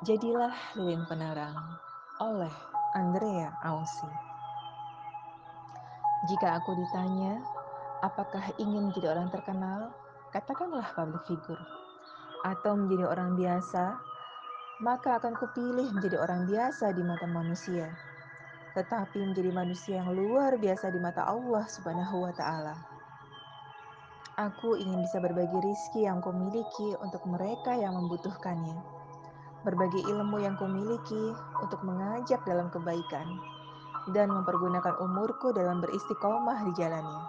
Jadilah lilin penerang oleh Andrea Ausi. Jika aku ditanya, apakah ingin menjadi orang terkenal? Katakanlah public figure. Atau menjadi orang biasa, maka akan kupilih menjadi orang biasa di mata manusia. Tetapi menjadi manusia yang luar biasa di mata Allah Subhanahu wa taala. Aku ingin bisa berbagi rizki yang kumiliki untuk mereka yang membutuhkannya berbagi ilmu yang kumiliki untuk mengajak dalam kebaikan, dan mempergunakan umurku dalam beristiqomah di jalannya.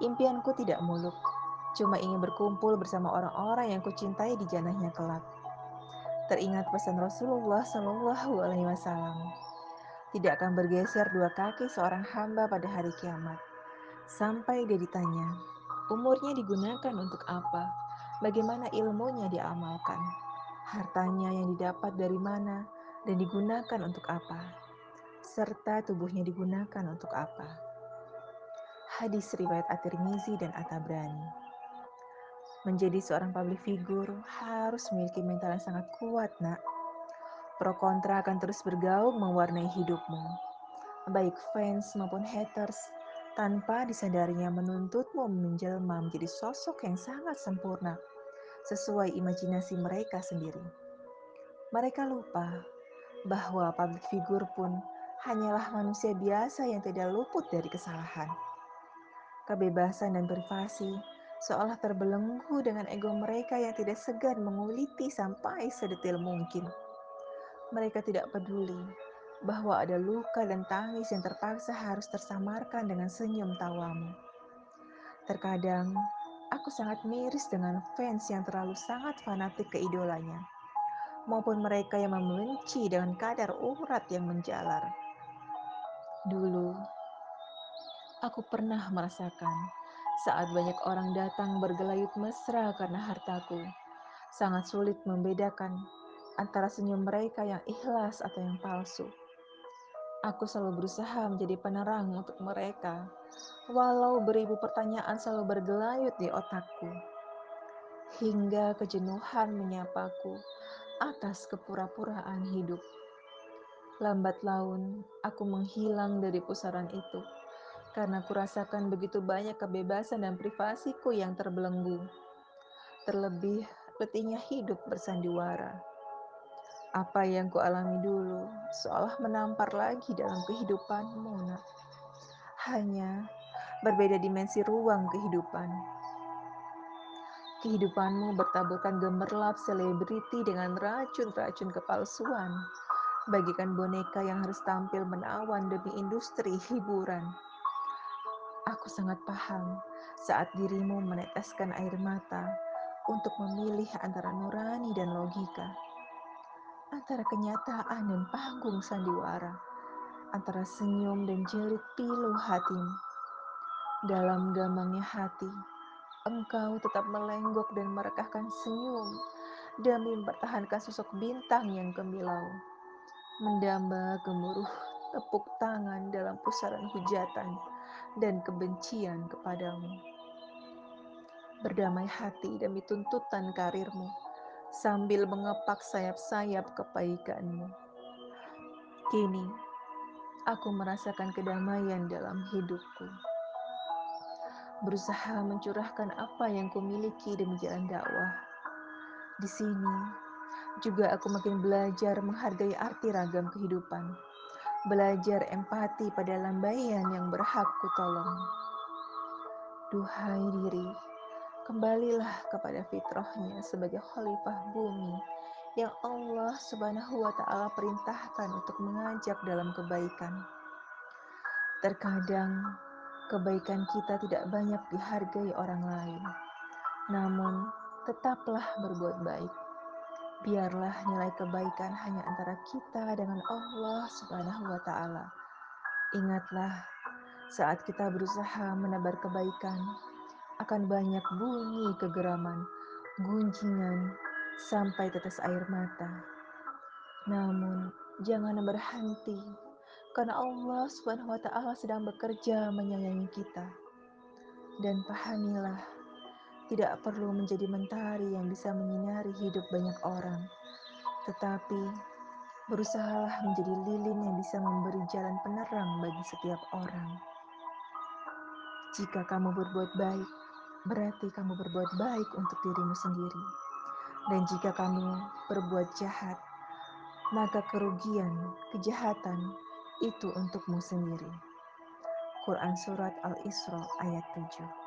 Impianku tidak muluk, cuma ingin berkumpul bersama orang-orang yang kucintai di janahnya kelak. Teringat pesan Rasulullah Shallallahu Alaihi Wasallam, tidak akan bergeser dua kaki seorang hamba pada hari kiamat. Sampai dia ditanya, umurnya digunakan untuk apa? Bagaimana ilmunya diamalkan? Hartanya yang didapat dari mana dan digunakan untuk apa, serta tubuhnya digunakan untuk apa. Hadis riwayat At-Tirmizi dan At-Tabrani. Menjadi seorang public figure harus memiliki mental yang sangat kuat, nak. Pro kontra akan terus bergaung mewarnai hidupmu. Baik fans maupun haters, tanpa disadarinya menuntutmu menjelma menjadi sosok yang sangat sempurna sesuai imajinasi mereka sendiri. Mereka lupa bahwa public figure pun hanyalah manusia biasa yang tidak luput dari kesalahan. Kebebasan dan privasi seolah terbelenggu dengan ego mereka yang tidak segan menguliti sampai sedetil mungkin. Mereka tidak peduli bahwa ada luka dan tangis yang terpaksa harus tersamarkan dengan senyum tawamu. Terkadang Aku sangat miris dengan fans yang terlalu sangat fanatik ke idolanya, maupun mereka yang membenci dengan kadar urat yang menjalar. Dulu, aku pernah merasakan saat banyak orang datang bergelayut mesra karena hartaku. Sangat sulit membedakan antara senyum mereka yang ikhlas atau yang palsu. Aku selalu berusaha menjadi penerang untuk mereka, walau beribu pertanyaan selalu bergelayut di otakku. Hingga kejenuhan menyapaku atas kepura-puraan hidup. Lambat laun, aku menghilang dari pusaran itu, karena kurasakan begitu banyak kebebasan dan privasiku yang terbelenggu. Terlebih, letihnya hidup bersandiwara apa yang kualami dulu seolah menampar lagi dalam kehidupanmu, nak. Hanya berbeda dimensi ruang kehidupan. Kehidupanmu bertaburkan gemerlap selebriti dengan racun-racun kepalsuan, bagikan boneka yang harus tampil menawan demi industri hiburan. Aku sangat paham saat dirimu meneteskan air mata untuk memilih antara nurani dan logika antara kenyataan dan panggung sandiwara, antara senyum dan jerit pilu hatimu. Dalam gamangnya hati, engkau tetap melenggok dan merekahkan senyum demi mempertahankan sosok bintang yang gemilau. Mendamba gemuruh tepuk tangan dalam pusaran hujatan dan kebencian kepadamu. Berdamai hati demi tuntutan karirmu sambil mengepak sayap-sayap kebaikanmu. Kini, aku merasakan kedamaian dalam hidupku. Berusaha mencurahkan apa yang kumiliki demi jalan dakwah. Di sini, juga aku makin belajar menghargai arti ragam kehidupan. Belajar empati pada lambaian yang berhak kutolong. Duhai diri, Kembalilah kepada fitrahnya sebagai khalifah bumi yang Allah Subhanahu wa taala perintahkan untuk mengajak dalam kebaikan. Terkadang kebaikan kita tidak banyak dihargai orang lain. Namun, tetaplah berbuat baik. Biarlah nilai kebaikan hanya antara kita dengan Allah Subhanahu wa taala. Ingatlah, saat kita berusaha menebar kebaikan, akan banyak bunyi kegeraman, gunjingan, sampai tetes air mata. Namun, jangan berhenti, karena Allah Ta'ala sedang bekerja menyayangi kita. Dan pahamilah, tidak perlu menjadi mentari yang bisa menyinari hidup banyak orang. Tetapi berusahalah menjadi lilin yang bisa memberi jalan penerang bagi setiap orang. Jika kamu berbuat baik, berarti kamu berbuat baik untuk dirimu sendiri. Dan jika kamu berbuat jahat, maka kerugian, kejahatan itu untukmu sendiri. Quran Surat Al-Isra ayat 7